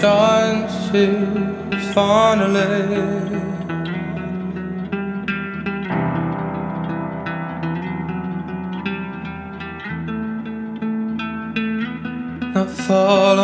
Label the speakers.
Speaker 1: chances finally. Not fall